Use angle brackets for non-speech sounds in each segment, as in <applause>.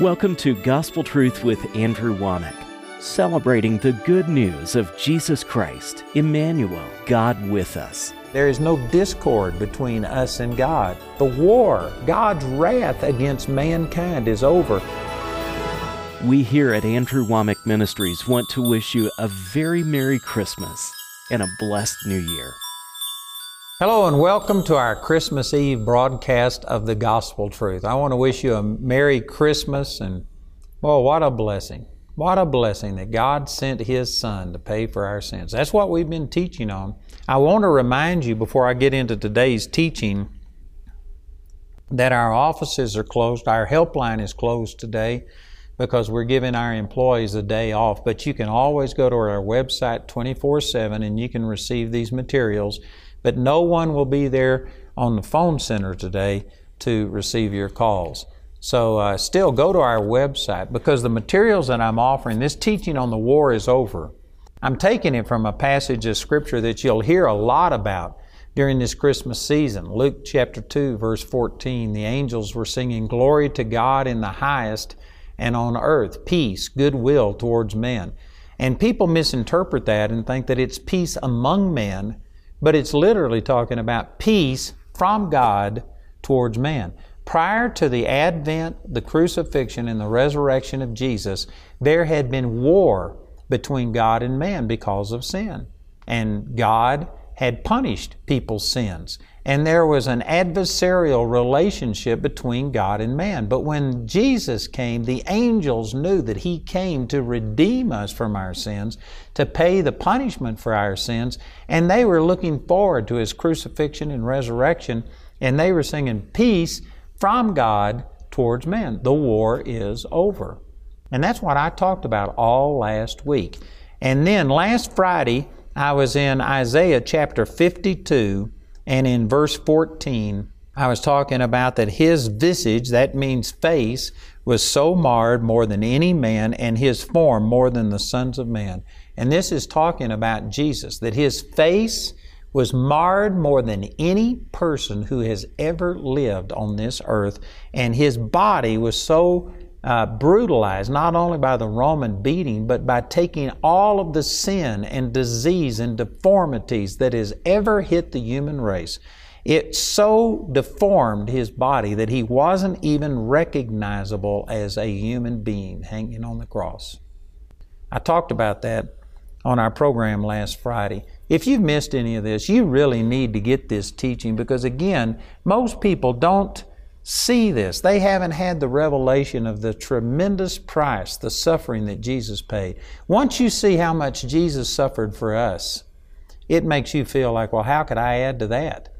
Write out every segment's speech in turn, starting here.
Welcome to Gospel Truth with Andrew Wommack, celebrating the good news of Jesus Christ, Emmanuel, God with us. There is no discord between us and God. The war, God's wrath against mankind is over. We here at Andrew Wommack Ministries want to wish you a very Merry Christmas and a blessed New Year. Hello and welcome to our Christmas Eve broadcast of the Gospel Truth. I want to wish you a Merry Christmas and, well, what a blessing. What a blessing that God sent His Son to pay for our sins. That's what we've been teaching on. I want to remind you before I get into today's teaching that our offices are closed. Our helpline is closed today because we're giving our employees a day off. But you can always go to our website 24 7 and you can receive these materials but no one will be there on the phone center today to receive your calls. So uh, still go to our website because the materials that I'm offering, this teaching on the war is over. I'm taking it from a passage of scripture that you'll hear a lot about during this Christmas season. Luke chapter 2, verse 14. The angels were singing, Glory to God in the highest, and on earth, peace, goodwill towards men. And people misinterpret that and think that it's peace among men but it's literally talking about peace from God towards man. Prior to the advent, the crucifixion, and the resurrection of Jesus, there had been war between God and man because of sin. And God had punished people's sins and there was an adversarial relationship between God and man. But when Jesus came, the angels knew that He came to redeem us from our sins, to pay the punishment for our sins, and they were looking forward to His crucifixion and resurrection, and they were singing peace from God towards man. The war is over. And that's what I talked about all last week. And then last Friday, I was in Isaiah chapter 52 and in verse 14, I was talking about that his visage, that means face, was so marred more than any man, and his form more than the sons of men. And this is talking about Jesus, that his face was marred more than any person who has ever lived on this earth, and his body was so uh, brutalized not only by the Roman beating, but by taking all of the sin and disease and deformities that has ever hit the human race. It so deformed his body that he wasn't even recognizable as a human being hanging on the cross. I talked about that on our program last Friday. If you've missed any of this, you really need to get this teaching because, again, most people don't see this. They haven't had the revelation of the tremendous price, the suffering that Jesus paid. Once you see how much Jesus suffered for us, it makes you feel like, well, how could I add to that?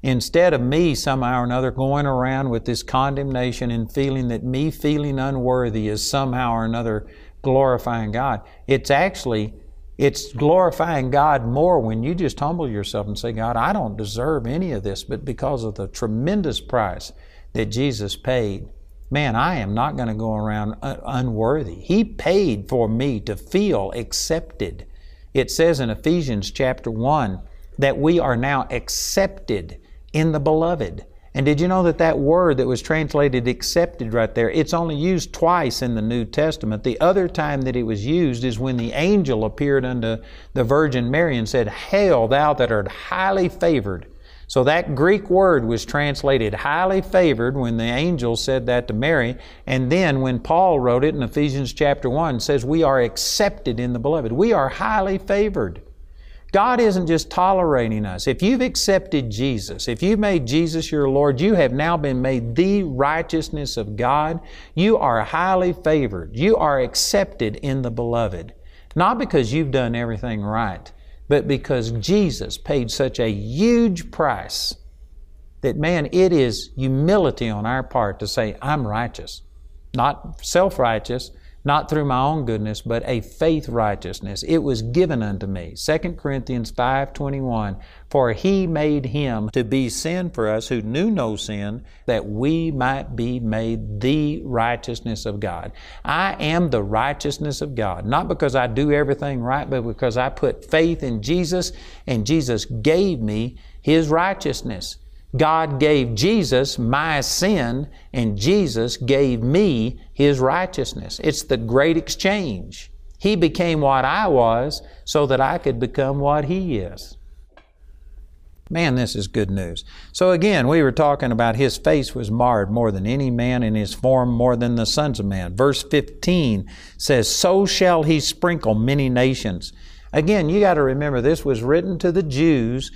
Instead of me somehow or another going around with this condemnation and feeling that me feeling unworthy is somehow or another glorifying God, it's actually it's glorifying God more when you just humble yourself and say, God, I don't deserve any of this, but because of the tremendous price that Jesus paid, man, I am not going to go around unworthy. He paid for me to feel accepted. It says in Ephesians chapter 1 that we are now accepted in the beloved. And did you know that that word that was translated accepted right there, it's only used twice in the New Testament. The other time that it was used is when the angel appeared unto the Virgin Mary and said, Hail, thou that art highly favored. So that Greek word was translated highly favored when the angel said that to Mary. And then when Paul wrote it in Ephesians chapter 1, says we are accepted in the beloved. We are highly favored. God isn't just tolerating us. If you've accepted Jesus, if you've made Jesus your Lord, you have now been made the righteousness of God. You are highly favored. You are accepted in the beloved. Not because you've done everything right, but because Jesus paid such a huge price that, man, it is humility on our part to say, I'm righteous. Not self righteous, not through my own goodness, but a faith righteousness. It was given unto me. 2 Corinthians 5:21, for he made him to be sin for us who knew no sin, that we might be made the righteousness of God. I am the righteousness of God, not because I do everything right, but because I put faith in Jesus and Jesus gave me his righteousness. God gave Jesus my sin, and Jesus gave me His righteousness. It's the great exchange. He became what I was so that I could become what He is. Man, this is good news. So again, we were talking about his face was marred more than any man, and his form more than the sons of man. Verse 15 says, So shall he sprinkle many nations. Again, you got to remember this was written to the Jews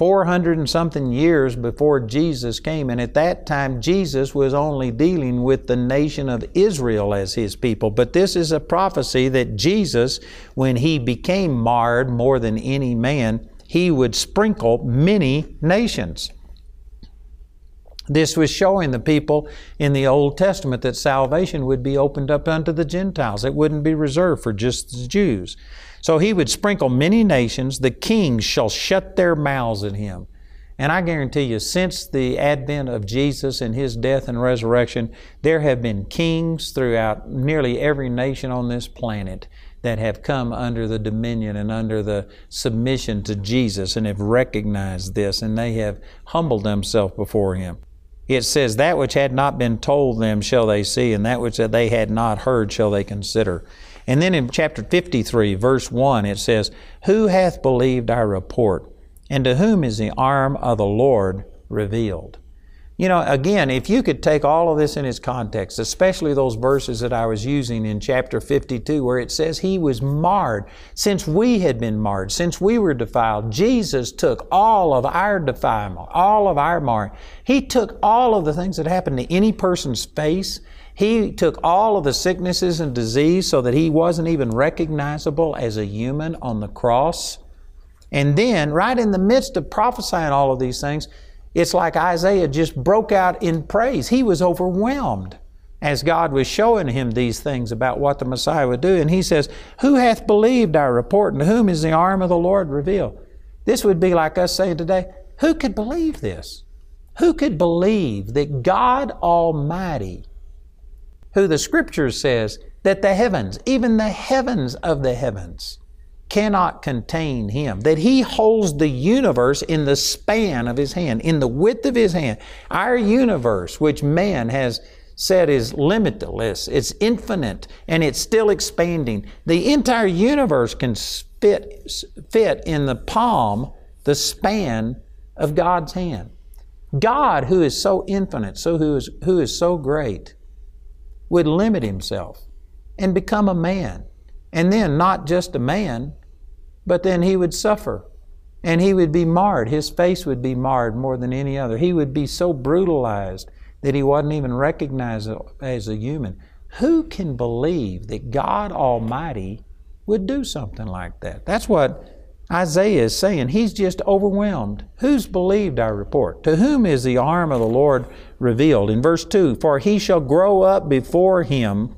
400 and something years before Jesus came. And at that time, Jesus was only dealing with the nation of Israel as his people. But this is a prophecy that Jesus, when he became marred more than any man, he would sprinkle many nations. This was showing the people in the Old Testament that salvation would be opened up unto the Gentiles. It wouldn't be reserved for just the Jews. So he would sprinkle many nations. The kings shall shut their mouths at him. And I guarantee you, since the advent of Jesus and his death and resurrection, there have been kings throughout nearly every nation on this planet that have come under the dominion and under the submission to Jesus and have recognized this and they have humbled themselves before Him. It says, That which had not been told them shall they see, and that which they had not heard shall they consider. And then in chapter 53, verse 1, it says, Who hath believed our report? And to whom is the arm of the Lord revealed? You know, again, if you could take all of this in its context, especially those verses that I was using in chapter 52, where it says He was marred since we had been marred, since we were defiled. Jesus took all of our defilement, all of our marring. He took all of the things that happened to any person's face. He took all of the sicknesses and disease so that He wasn't even recognizable as a human on the cross. And then, right in the midst of prophesying all of these things, it's like Isaiah just broke out in praise. He was overwhelmed as God was showing him these things about what the Messiah would do. And he says, Who hath believed our report, and to whom is the arm of the Lord revealed? This would be like us saying today, Who could believe this? Who could believe that God Almighty, who the Scripture says that the heavens, even the heavens of the heavens, cannot contain him, that he holds the universe in the span of his hand, in the width of his hand. Our universe, which man has said is limitless, it's infinite, and it's still expanding. The entire universe can fit, fit in the palm, the span of God's hand. God, who is so infinite, so who is, who is so great, would limit himself and become a man. And then not just a man, but then he would suffer and he would be marred. His face would be marred more than any other. He would be so brutalized that he wasn't even recognized as a human. Who can believe that God Almighty would do something like that? That's what Isaiah is saying. He's just overwhelmed. Who's believed our report? To whom is the arm of the Lord revealed? In verse 2 For he shall grow up before him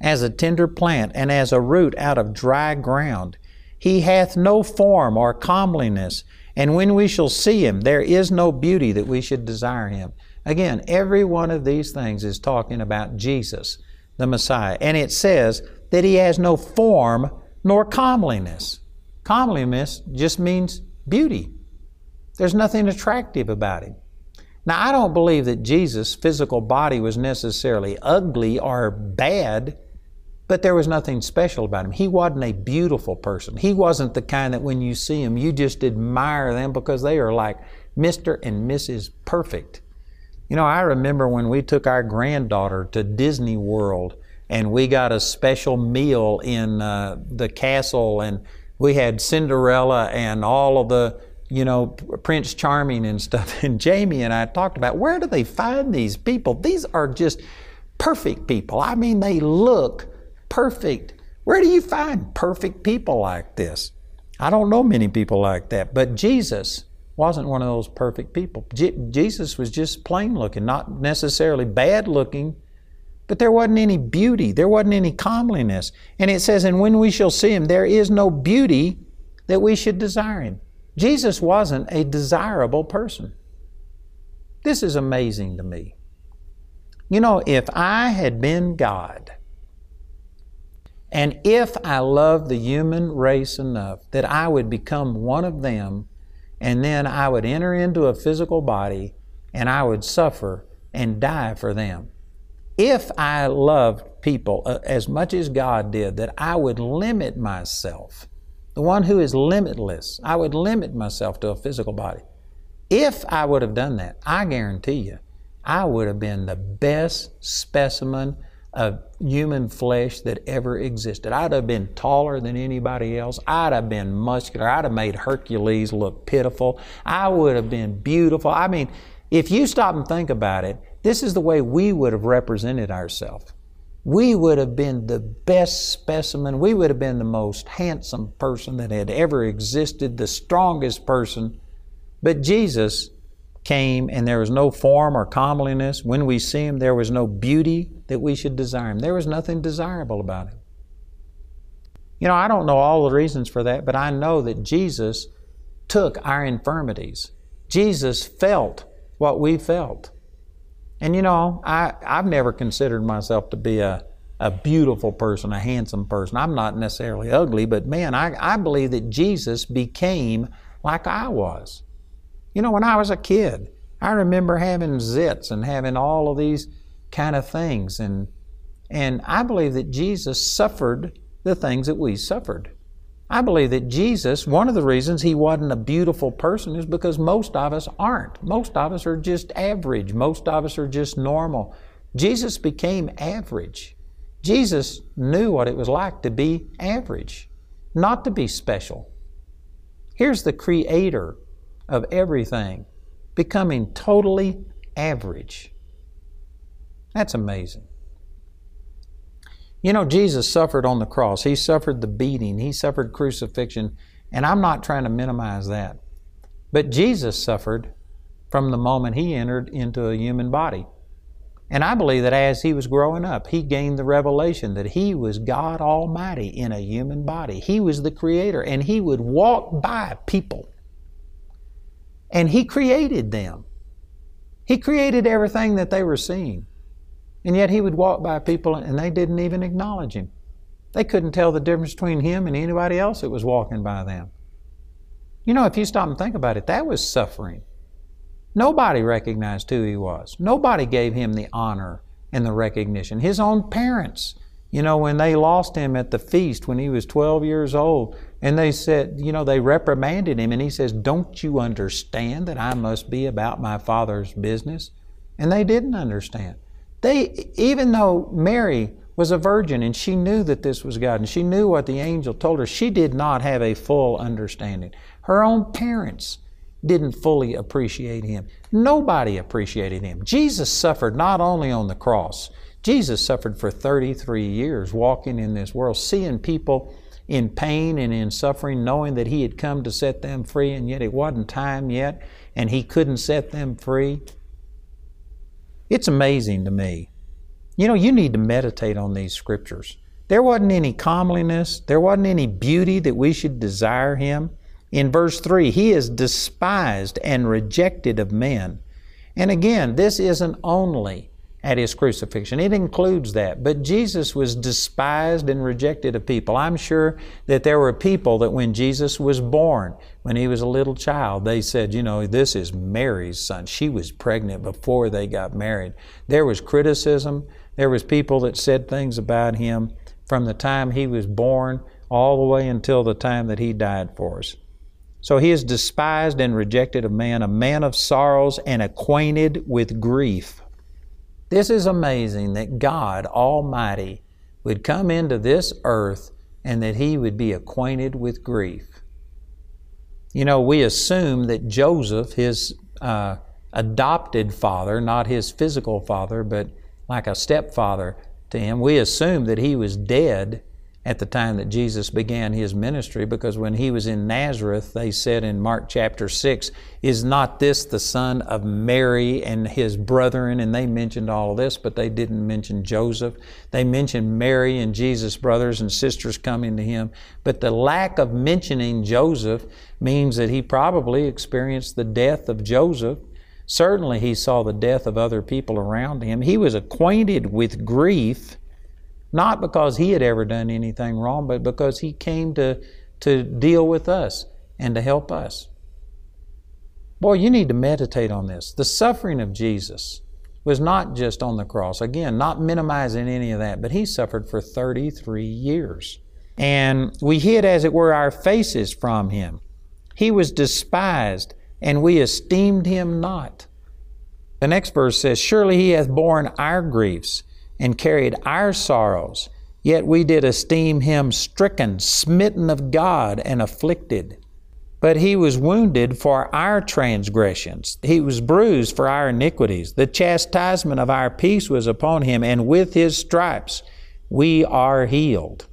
as a tender plant and as a root out of dry ground. He hath no form or comeliness, and when we shall see him, there is no beauty that we should desire him. Again, every one of these things is talking about Jesus, the Messiah. And it says that he has no form nor comeliness. Comeliness just means beauty. There's nothing attractive about him. Now, I don't believe that Jesus' physical body was necessarily ugly or bad. But there was nothing special about him. He wasn't a beautiful person. He wasn't the kind that when you see him, you just admire them because they are like Mr. and Mrs. Perfect. You know, I remember when we took our granddaughter to Disney World and we got a special meal in uh, the castle and we had Cinderella and all of the, you know, Prince Charming and stuff. <laughs> And Jamie and I talked about where do they find these people? These are just perfect people. I mean, they look perfect. Where do you find perfect people like this? I don't know many people like that, but Jesus wasn't one of those perfect people. Je- Jesus was just plain looking, not necessarily bad looking, but there wasn't any beauty, there wasn't any comeliness. And it says, And when we shall see him, there is no beauty that we should desire him. Jesus wasn't a desirable person. This is amazing to me. You know, if I had been God, and if I loved the human race enough that I would become one of them, and then I would enter into a physical body and I would suffer and die for them. If I loved people uh, as much as God did, that I would limit myself, the one who is limitless, I would limit myself to a physical body. If I would have done that, I guarantee you, I would have been the best specimen of human flesh that ever existed. I'd have been taller than anybody else. I'd have been muscular. I'd have made Hercules look pitiful. I would have been beautiful. I mean, if you stop and think about it, this is the way we would have represented ourselves. We would have been the best specimen. We would have been the most handsome person that had ever existed, the strongest person. But Jesus came and there was no form or comeliness. When we see him, there was no beauty that we should desire him. There was nothing desirable about him. You know, I don't know all the reasons for that, but I know that Jesus took our infirmities. Jesus felt what we felt. And you know, I, I've never considered myself to be a, a beautiful person, a handsome person. I'm not necessarily ugly, but man, I, I believe that Jesus became like I was. You know, when I was a kid, I remember having zits and having all of these kind of things. And, and I believe that Jesus suffered the things that we suffered. I believe that Jesus, one of the reasons he wasn't a beautiful person is because most of us aren't. Most of us are just average. Most of us are just normal. Jesus became average. Jesus knew what it was like to be average, not to be special. Here's the Creator of everything, becoming totally average. That's amazing. You know, Jesus suffered on the cross. He suffered the beating, He suffered crucifixion, and I'm not trying to minimize that. But Jesus suffered from the moment He entered into a human body. And I believe that as He was growing up, He gained the revelation that He was God Almighty in a human body. He was the Creator, and He would walk by people and He created them. He created everything that they were seeing. And yet He would walk by people and they didn't even acknowledge Him. They couldn't tell the difference between Him and anybody else that was walking by them. You know, if you stop and think about it, that was suffering. Nobody recognized who He was, nobody gave Him the honor and the recognition. His own parents, you know, when they lost Him at the feast when He was 12 years old, and they said, you know, they reprimanded him, and he says, Don't you understand that I must be about my Father's business? And they didn't understand. They, even though Mary was a virgin and she knew that this was God and she knew what the angel told her, she did not have a full understanding. Her own parents didn't fully appreciate him. Nobody appreciated him. Jesus suffered not only on the cross, Jesus suffered for 33 years walking in this world, seeing people in pain and in suffering, knowing that He had come to set them free, and yet it wasn't time yet, and He couldn't set them free. It's amazing to me. You know, you need to meditate on these scriptures. There wasn't any comeliness, there wasn't any beauty that we should desire Him. In verse 3, He is despised and rejected of men. And again, this isn't only at his crucifixion. It includes that. But Jesus was despised and rejected of people. I'm sure that there were people that when Jesus was born, when he was a little child, they said, you know, this is Mary's son. She was pregnant before they got married. There was criticism. There was people that said things about him from the time he was born all the way until the time that he died for us. So he is despised and rejected of man, a man of sorrows and acquainted with grief. This is amazing that God Almighty would come into this earth and that He would be acquainted with grief. You know, we assume that Joseph, his uh, adopted father, not his physical father, but like a stepfather to him, we assume that he was dead at the time that Jesus began his ministry because when he was in Nazareth, they said in Mark chapter 6, Is not this the son of Mary and his brethren? And they mentioned all of this, but they didn't mention Joseph. They mentioned Mary and Jesus' brothers and sisters coming to him. But the lack of mentioning Joseph means that he probably experienced the death of Joseph. Certainly, he saw the death of other people around him. He was acquainted with grief not because he had ever done anything wrong, but because he came to, to deal with us and to help us. Boy, you need to meditate on this. The suffering of Jesus was not just on the cross. Again, not minimizing any of that, but he suffered for 33 years. And we hid, as it were, our faces from him. He was despised, and we esteemed him not. The next verse says, Surely he hath borne our griefs and carried our sorrows, yet we did esteem him stricken, smitten of God, and afflicted. But he was wounded for our transgressions, he was bruised for our iniquities. The chastisement of our peace was upon him, and with his stripes we are healed.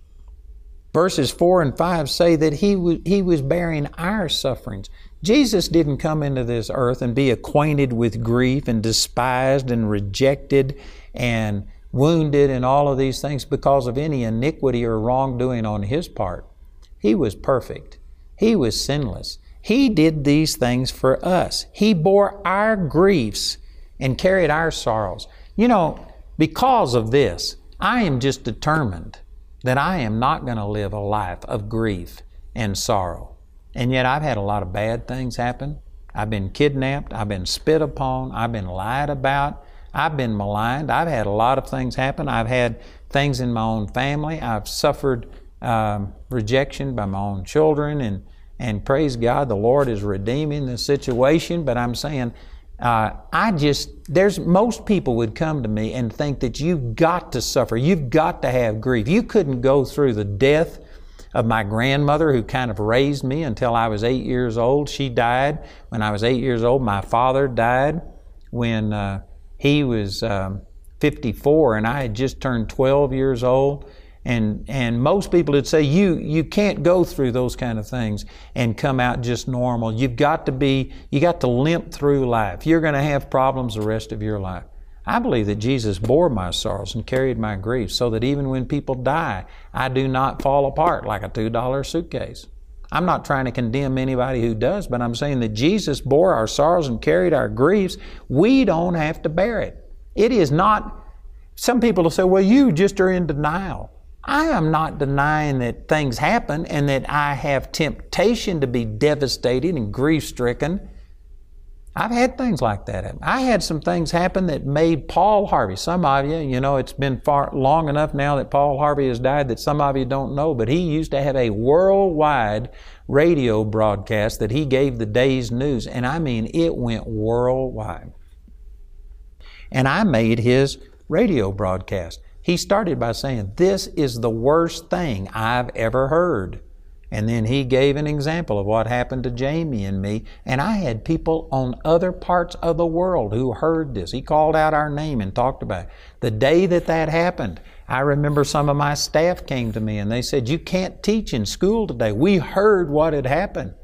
Verses 4 and 5 say that he, w- he was bearing our sufferings. Jesus didn't come into this earth and be acquainted with grief and despised and rejected and wounded and all of these things because of any iniquity or wrongdoing on his part. He was perfect. He was sinless. He did these things for us. He bore our griefs and carried our sorrows. You know, because of this, I am just determined that I am not going to live a life of grief and sorrow. And yet I've had a lot of bad things happen. I've been kidnapped. I've been spit upon. I've been lied about. I've been maligned. I've had a lot of things happen. I've had things in my own family. I've suffered um, rejection by my own children, and and praise God, the Lord is redeeming the situation. But I'm saying, uh, I just there's most people would come to me and think that you've got to suffer, you've got to have grief. You couldn't go through the death of my grandmother who kind of raised me until I was eight years old. She died when I was eight years old. My father died when uh, he was um, 54 and I had just turned 12 years old. And, and most people would say you, you can't go through those kind of things and come out just normal. You've got to be, you got to limp through life. You're going to have problems the rest of your life. I believe that Jesus bore my sorrows and carried my griefs so that even when people die, I do not fall apart like a $2 suitcase. I'm not trying to condemn anybody who does, but I'm saying that Jesus bore our sorrows and carried our griefs. We don't have to bear it. It is not, some people will say, well, you just are in denial. I am not denying that things happen and that I have temptation to be devastated and grief stricken. I've had things like that. I had some things happen that made Paul Harvey. Some of you, you know, it's been far long enough now that Paul Harvey has died that some of you don't know, but he used to have a worldwide radio broadcast that he gave the day's news, and I mean it went worldwide. And I made his radio broadcast. He started by saying, This is the worst thing I've ever heard. And then he gave an example of what happened to Jamie and me. And I had people on other parts of the world who heard this. He called out our name and talked about it. The day that that happened, I remember some of my staff came to me and they said, You can't teach in school today. We heard what had happened.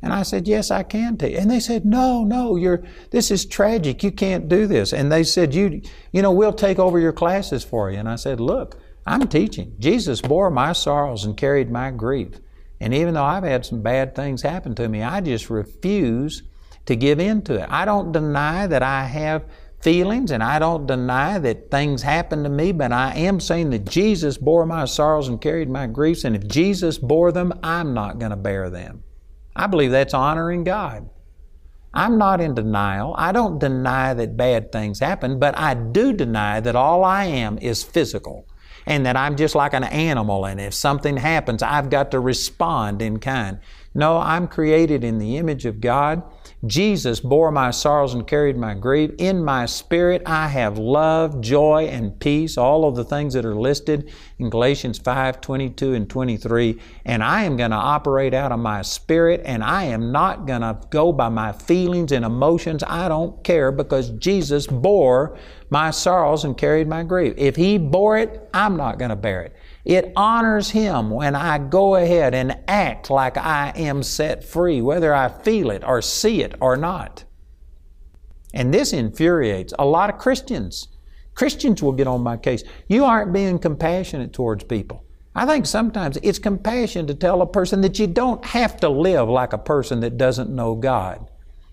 And I said, Yes, I can teach. And they said, No, no, you're this is tragic. You can't do this. And they said, You you know, we'll take over your classes for you. And I said, Look, I'm teaching. Jesus bore my sorrows and carried my grief. And even though I've had some bad things happen to me, I just refuse to give in to it. I don't deny that I have feelings and I don't deny that things happen to me, but I am saying that Jesus bore my sorrows and carried my griefs. And if Jesus bore them, I'm not going to bear them. I believe that's honoring God. I'm not in denial. I don't deny that bad things happen, but I do deny that all I am is physical and that I'm just like an animal and if something happens, I've got to respond in kind. No, I'm created in the image of God Jesus bore my sorrows and carried my grief. In my spirit, I have love, joy, and peace, all of the things that are listed in Galatians 5 22 and 23. And I am going to operate out of my spirit, and I am not going to go by my feelings and emotions. I don't care because Jesus bore my sorrows and carried my grief. If He bore it, I'm not going to bear it. It honors Him when I go ahead and act like I am set free, whether I feel it or see it or not. And this infuriates a lot of Christians. Christians will get on my case. You aren't being compassionate towards people. I think sometimes it's compassion to tell a person that you don't have to live like a person that doesn't know God.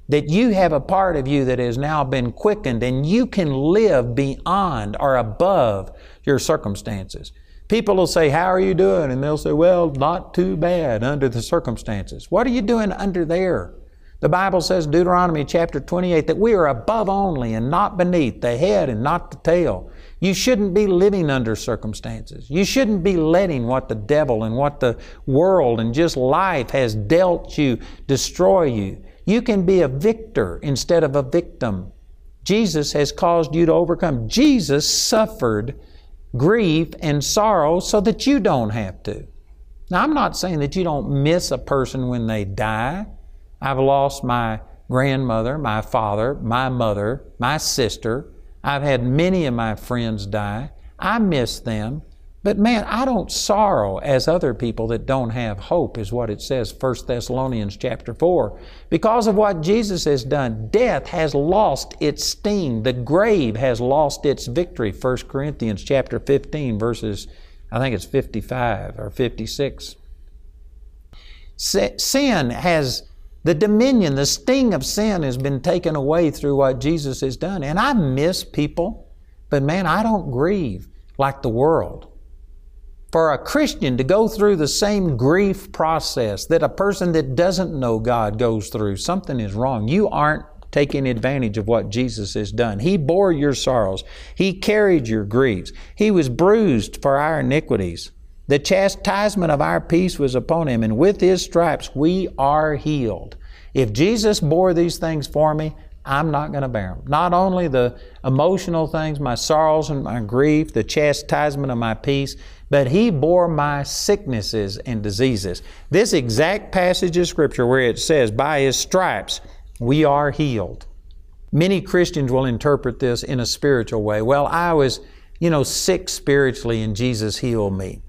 That you have a part of you that has now been quickened and you can live beyond or above your circumstances. People will say, How are you doing? And they'll say, Well, not too bad under the circumstances. What are you doing under there? The Bible says, Deuteronomy chapter 28, that we are above only and not beneath, the head and not the tail. You shouldn't be living under circumstances. You shouldn't be letting what the devil and what the world and just life has dealt you destroy you. You can be a victor instead of a victim. Jesus has caused you to overcome. Jesus suffered grief and sorrow so that you don't have to. Now, I'm not saying that you don't miss a person when they die. I've lost my grandmother, my father, my mother, my sister. I've had many of my friends die. I miss them. But man, I don't sorrow as other people that don't have hope, is what it says, 1 Thessalonians chapter 4. Because of what Jesus has done, death has lost its sting. The grave has lost its victory, 1 Corinthians chapter 15, verses, I think it's 55 or 56. Sin has the dominion, the sting of sin has been taken away through what Jesus has done. And I miss people, but man, I don't grieve like the world. For a Christian to go through the same grief process that a person that doesn't know God goes through, something is wrong. You aren't taking advantage of what Jesus has done. He bore your sorrows, He carried your griefs, He was bruised for our iniquities. The chastisement of our peace was upon him, and with his stripes we are healed. If Jesus bore these things for me, I'm not going to bear them. Not only the emotional things, my sorrows and my grief, the chastisement of my peace, but He bore my sicknesses and diseases. This exact passage of Scripture where it says, By His stripes we are healed. Many Christians will interpret this in a spiritual way. Well, I was, you know, sick spiritually and Jesus healed me.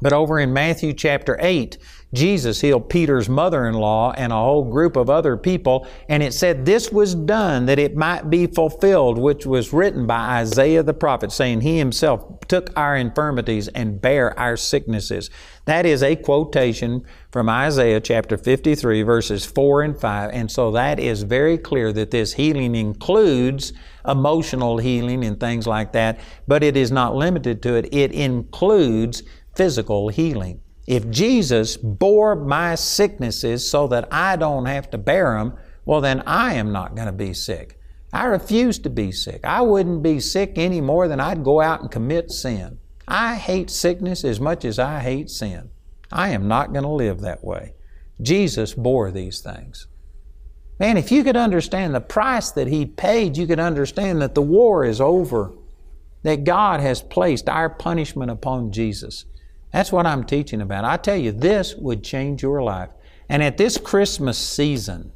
But over in Matthew chapter 8, Jesus healed Peter's mother in law and a whole group of other people, and it said this was done that it might be fulfilled, which was written by Isaiah the prophet, saying, He Himself took our infirmities and bare our sicknesses. That is a quotation from Isaiah chapter 53, verses 4 and 5. And so that is very clear that this healing includes emotional healing and things like that, but it is not limited to it. It includes physical healing. If Jesus bore my sicknesses so that I don't have to bear them, well, then I am not going to be sick. I refuse to be sick. I wouldn't be sick any more than I'd go out and commit sin. I hate sickness as much as I hate sin. I am not going to live that way. Jesus bore these things. Man, if you could understand the price that He paid, you could understand that the war is over, that God has placed our punishment upon Jesus. That's what I'm teaching about. I tell you, this would change your life. And at this Christmas season,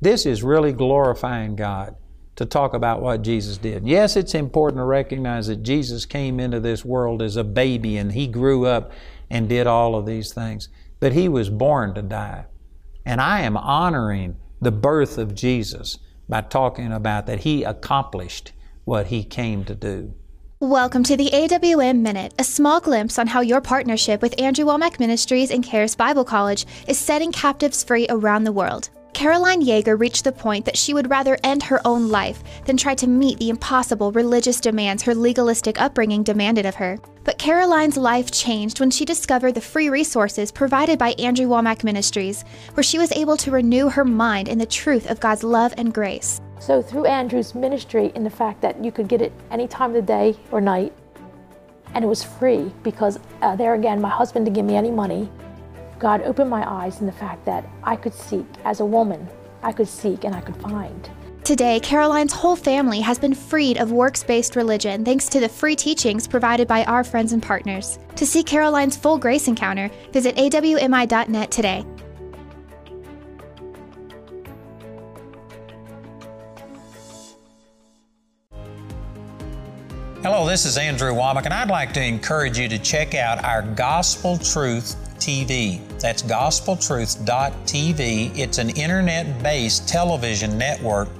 this is really glorifying God to talk about what Jesus did. Yes, it's important to recognize that Jesus came into this world as a baby and He grew up and did all of these things, but He was born to die. And I am honoring the birth of Jesus by talking about that He accomplished what He came to do. Welcome to the AWM Minute, a small glimpse on how your partnership with Andrew Wommack Ministries and Charis Bible College is setting captives free around the world. Caroline Yeager reached the point that she would rather end her own life than try to meet the impossible religious demands her legalistic upbringing demanded of her. But Caroline's life changed when she discovered the free resources provided by Andrew Wommack Ministries, where she was able to renew her mind in the truth of God's love and grace. So through Andrew's ministry in the fact that you could get it any time of the day or night, and it was free because uh, there again, my husband didn't give me any money. God opened my eyes in the fact that I could seek as a woman, I could seek and I could find. Today, Caroline's whole family has been freed of works based religion thanks to the free teachings provided by our friends and partners. To see Caroline's full grace encounter, visit awmi.net today. Hello, this is Andrew Wommack, and I'd like to encourage you to check out our Gospel Truth TV. That's gospeltruth.tv. It's an internet based television network,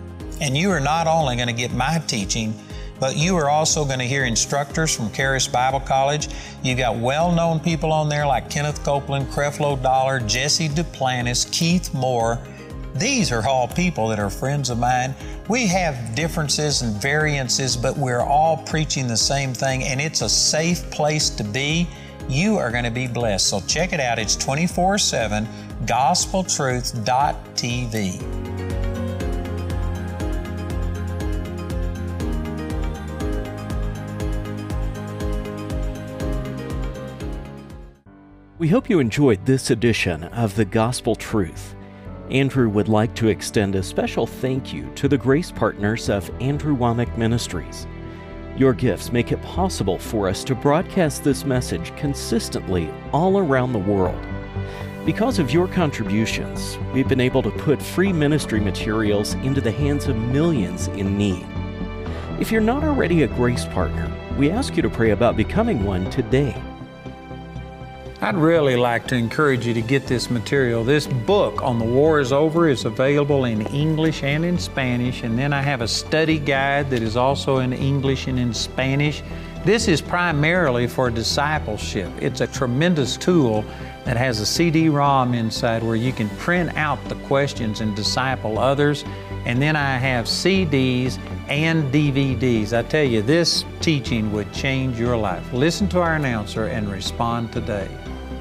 and you are not only going to get my teaching, but you are also going to hear instructors from Charis Bible College. You've got well known people on there like Kenneth Copeland, Creflo Dollar, Jesse Duplantis, Keith Moore. These are all people that are friends of mine. We have differences and variances, but we're all preaching the same thing, and it's a safe place to be. You are going to be blessed. So check it out. It's 24 7 gospeltruth.tv. We hope you enjoyed this edition of The Gospel Truth. Andrew would like to extend a special thank you to the grace partners of Andrew Wommack Ministries. Your gifts make it possible for us to broadcast this message consistently all around the world. Because of your contributions, we've been able to put free ministry materials into the hands of millions in need. If you're not already a grace partner, we ask you to pray about becoming one today. I'd really like to encourage you to get this material. This book on the war is over is available in English and in Spanish, and then I have a study guide that is also in English and in Spanish. This is primarily for discipleship. It's a tremendous tool that has a CD ROM inside where you can print out the questions and disciple others. And then I have CDs and DVDs. I tell you, this teaching would change your life. Listen to our announcer and respond today.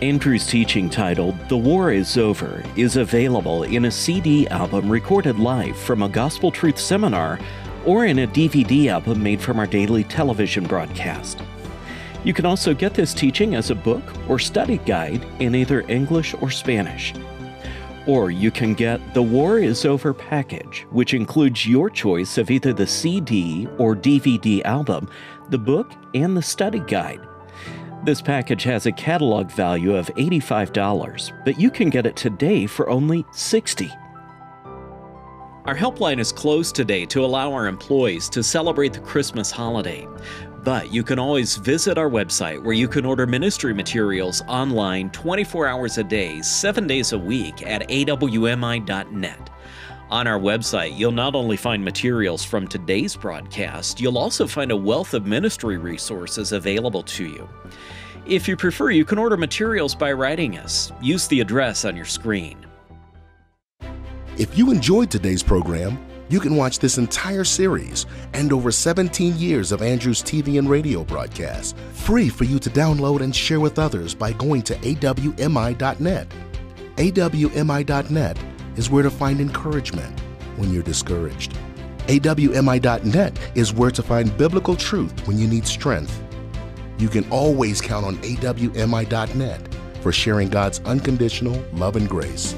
Andrew's teaching titled The War is Over is available in a CD album recorded live from a Gospel Truth seminar or in a DVD album made from our daily television broadcast. You can also get this teaching as a book or study guide in either English or Spanish. Or you can get the War is Over package, which includes your choice of either the CD or DVD album, the book, and the study guide. This package has a catalog value of $85, but you can get it today for only 60. Our helpline is closed today to allow our employees to celebrate the Christmas holiday. But you can always visit our website where you can order ministry materials online 24 hours a day, 7 days a week at awmi.net. On our website, you'll not only find materials from today's broadcast, you'll also find a wealth of ministry resources available to you. If you prefer, you can order materials by writing us. Use the address on your screen. If you enjoyed today's program, you can watch this entire series and over 17 years of Andrew's TV and radio broadcasts free for you to download and share with others by going to awmi.net. awmi.net is where to find encouragement when you're discouraged. awmi.net is where to find biblical truth when you need strength. You can always count on awmi.net for sharing God's unconditional love and grace.